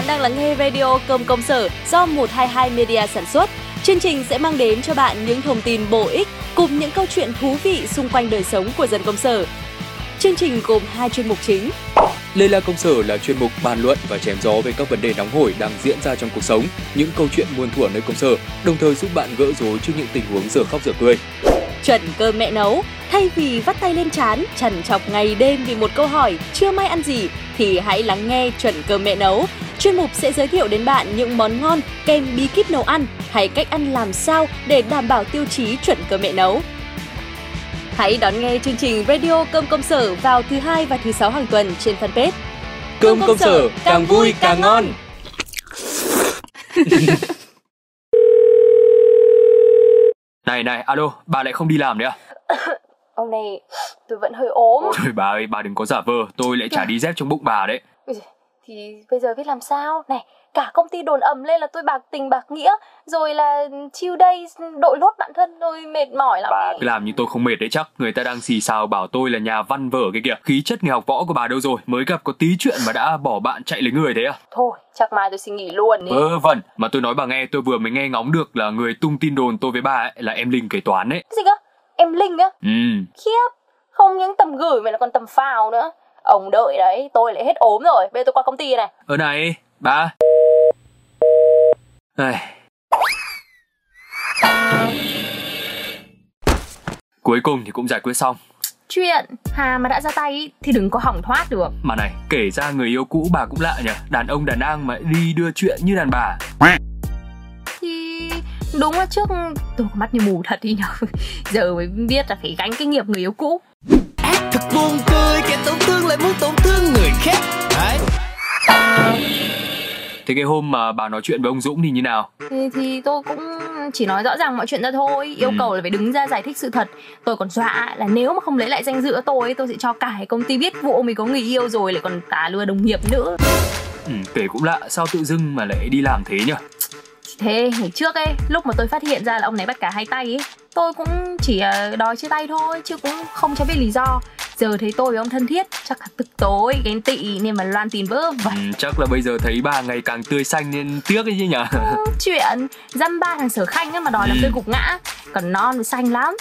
bạn đang lắng nghe radio Cơm Công Sở do 122 Media sản xuất. Chương trình sẽ mang đến cho bạn những thông tin bổ ích cùng những câu chuyện thú vị xung quanh đời sống của dân công sở. Chương trình gồm hai chuyên mục chính. Lê La Công Sở là chuyên mục bàn luận và chém gió về các vấn đề nóng hổi đang diễn ra trong cuộc sống, những câu chuyện muôn thuở nơi công sở, đồng thời giúp bạn gỡ rối trước những tình huống giờ khóc giờ cười. Chuẩn cơm mẹ nấu, thay vì vắt tay lên chán, chằn chọc ngày đêm vì một câu hỏi chưa may ăn gì thì hãy lắng nghe Chuẩn cơm mẹ nấu. Chuyên mục sẽ giới thiệu đến bạn những món ngon kèm bí kíp nấu ăn hay cách ăn làm sao để đảm bảo tiêu chí chuẩn cơm mẹ nấu. Hãy đón nghe chương trình Radio Cơm Công Sở vào thứ hai và thứ sáu hàng tuần trên fanpage. Cơm Công Sở càng vui càng ngon. Này này, alo, bà lại không đi làm đấy à? Ông này, tôi vẫn hơi ốm. Trời bà ơi, bà đừng có giả vờ, tôi lại chả đi dép trong bụng bà đấy. Thì bây giờ biết làm sao? Này, cả công ty đồn ầm lên là tôi bạc tình bạc nghĩa rồi là chiêu đây đội lốt bản thân tôi mệt mỏi lắm. Bà cứ làm như tôi không mệt đấy chắc. Người ta đang xì xào bảo tôi là nhà văn vở cái kìa. Khí chất nghề học võ của bà đâu rồi? Mới gặp có tí chuyện mà đã bỏ bạn chạy lấy người thế à? Thôi chắc mai tôi xin nghỉ luôn đi vâng vâng mà tôi nói bà nghe tôi vừa mới nghe ngóng được là người tung tin đồn tôi với bà ấy là em linh kế toán ấy. Cái gì cơ? Em linh á? Ừ. Khiếp không những tầm gửi mà là còn tầm phào nữa ông đợi đấy tôi lại hết ốm rồi. Bây giờ tôi qua công ty này. Ở này bà Ai... Cuối cùng thì cũng giải quyết xong. Chuyện Hà mà đã ra tay thì đừng có hỏng thoát được. Mà này, kể ra người yêu cũ bà cũng lạ nhỉ? Đàn ông đàn an mà đi đưa chuyện như đàn bà. Thì đúng là trước tôi có mắt như mù thật đi nhở Giờ mới biết là phải gánh cái nghiệp người yêu cũ thật buồn cười, kẻ tổn thương lại muốn tổn thương người khác Đấy Thế cái hôm mà bà nói chuyện với ông Dũng thì như nào? Thì, thì tôi cũng chỉ nói rõ ràng mọi chuyện ra thôi Yêu ừ. cầu là phải đứng ra giải thích sự thật Tôi còn dọa là nếu mà không lấy lại danh dự tôi Tôi sẽ cho cả công ty biết vụ mình có người yêu rồi Lại còn tả lừa đồng nghiệp nữa Ừ, kể cũng lạ, sao tự dưng mà lại đi làm thế nhỉ? Thế ngày trước ấy, lúc mà tôi phát hiện ra là ông này bắt cả hai tay ấy Tôi cũng chỉ ờ, đòi chia tay thôi, chứ cũng không cho biết lý do Giờ thấy tôi với ông thân thiết, chắc là tức tối, ghen tị nên mà loan tin vỡ vậy ừ, Chắc là bây giờ thấy bà ngày càng tươi xanh nên tiếc ấy chứ nhỉ? Ừ, Chuyện, dăm ba thằng sở khanh ấy mà đòi ừ. làm tôi gục ngã Còn non với xanh lắm.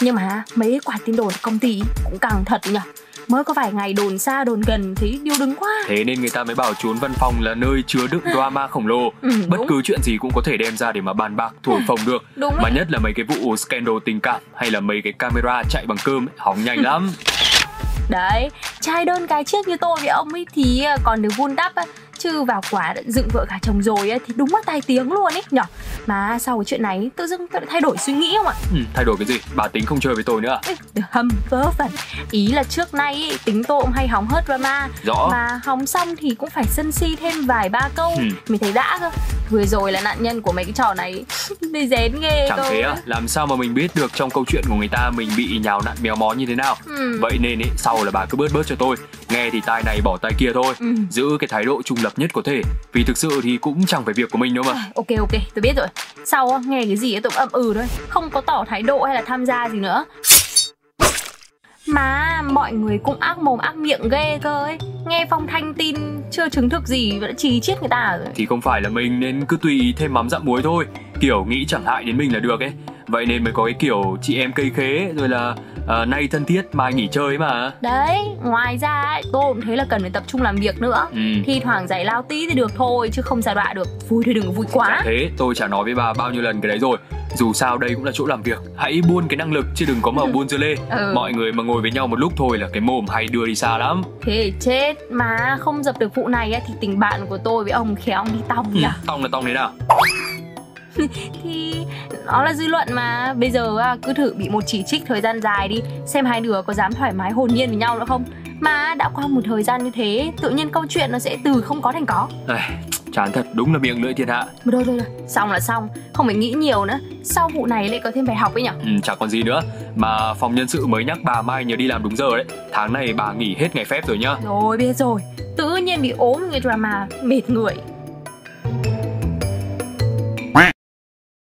Nhưng mà mấy quả tin đồn công ty cũng càng thật nhỉ mới có vài ngày đồn xa đồn gần thấy điêu đứng quá thế nên người ta mới bảo trốn văn phòng là nơi chứa đựng drama khổng lồ. Ừ, bất cứ chuyện gì cũng có thể đem ra để mà bàn bạc thổi phồng được. đúng mà nhất là mấy cái vụ scandal tình cảm hay là mấy cái camera chạy bằng cơm ấy, hỏng nhanh lắm. Đấy trai đơn cái trước như tôi với ông ấy thì còn được vun đắp chứ vào quả đã dựng vợ cả chồng rồi ấy, thì đúng là tai tiếng luôn ấy nhở? Mà sau cái chuyện này tự dưng tôi đã thay đổi suy nghĩ không ạ? Ừ, thay đổi cái gì? Bà tính không chơi với tôi nữa à? hâm vớ vẩn. Ý là trước nay ấy, tính tôi cũng hay hóng hết drama. Rõ. Mà hóng xong thì cũng phải sân si thêm vài ba câu. Ừ. mình thấy đã cơ. Vừa rồi là nạn nhân của mấy cái trò này đây rén ghê chẳng thế à? Làm sao mà mình biết được trong câu chuyện của người ta mình bị nhào nặn méo mó như thế nào? Ừ. vậy nên ý, sau là bà cứ bớt bớt cho tôi. Nghe thì tai này bỏ tai kia thôi. Ừ. giữ cái thái độ trung lập nhất có thể. Vì thực sự thì cũng chẳng phải việc của mình đâu mà. Ok ok tôi biết rồi. Sau nghe cái gì ấy tôi ậm ừ thôi. Không có tỏ thái độ hay là tham gia gì nữa. Mà mọi người cũng ác mồm ác miệng ghê cơ ấy. Nghe phong thanh tin chưa chứng thực gì vẫn chỉ chết người ta rồi. Thì không phải là mình nên cứ tùy thêm mắm dặm muối thôi. Kiểu nghĩ chẳng hại đến mình là được ấy Vậy nên mới có cái kiểu chị em cây khế Rồi là uh, nay thân thiết mai nghỉ chơi mà. Đấy, ngoài ra ấy, tôi cũng thấy là cần phải tập trung làm việc nữa. Ừ. Thi thoảng giải lao tí thì được thôi Chứ không giả đọa được. Vui thì đừng vui quá. Chả thế, tôi chả nói với bà bao nhiêu lần cái đấy rồi. Dù sao đây cũng là chỗ làm việc. Hãy buôn cái năng lực chứ đừng có mà buôn dưa lê. Ừ. Mọi người mà ngồi với nhau một lúc thôi là cái mồm hay đưa đi xa lắm. Thế chết Mà không dập được vụ này ấy, thì tình bạn của tôi với ông khéo đi tòng nhỉ? ừ, Tòng là tòng thế nào thì nó là dư luận mà. Bây giờ cứ thử bị một chỉ trích thời gian dài đi xem hai đứa có dám thoải mái hồn nhiên với nhau nữa không? Mà đã qua một thời gian như thế tự nhiên câu chuyện nó sẽ từ không có thành có. À, chán thật đúng là miệng lưỡi thiên hạ mà thôi thôi thôi xong là xong. Không phải nghĩ nhiều nữa. Sau vụ này lại có thêm bài học ấy nhỉ? Ừ, chẳng còn gì nữa. Mà phòng nhân sự mới nhắc bà mai nhớ đi làm đúng giờ đấy. Tháng này bà nghỉ hết ngày phép rồi nhá. Rồi biết rồi. Tự nhiên bị ốm người drama mệt người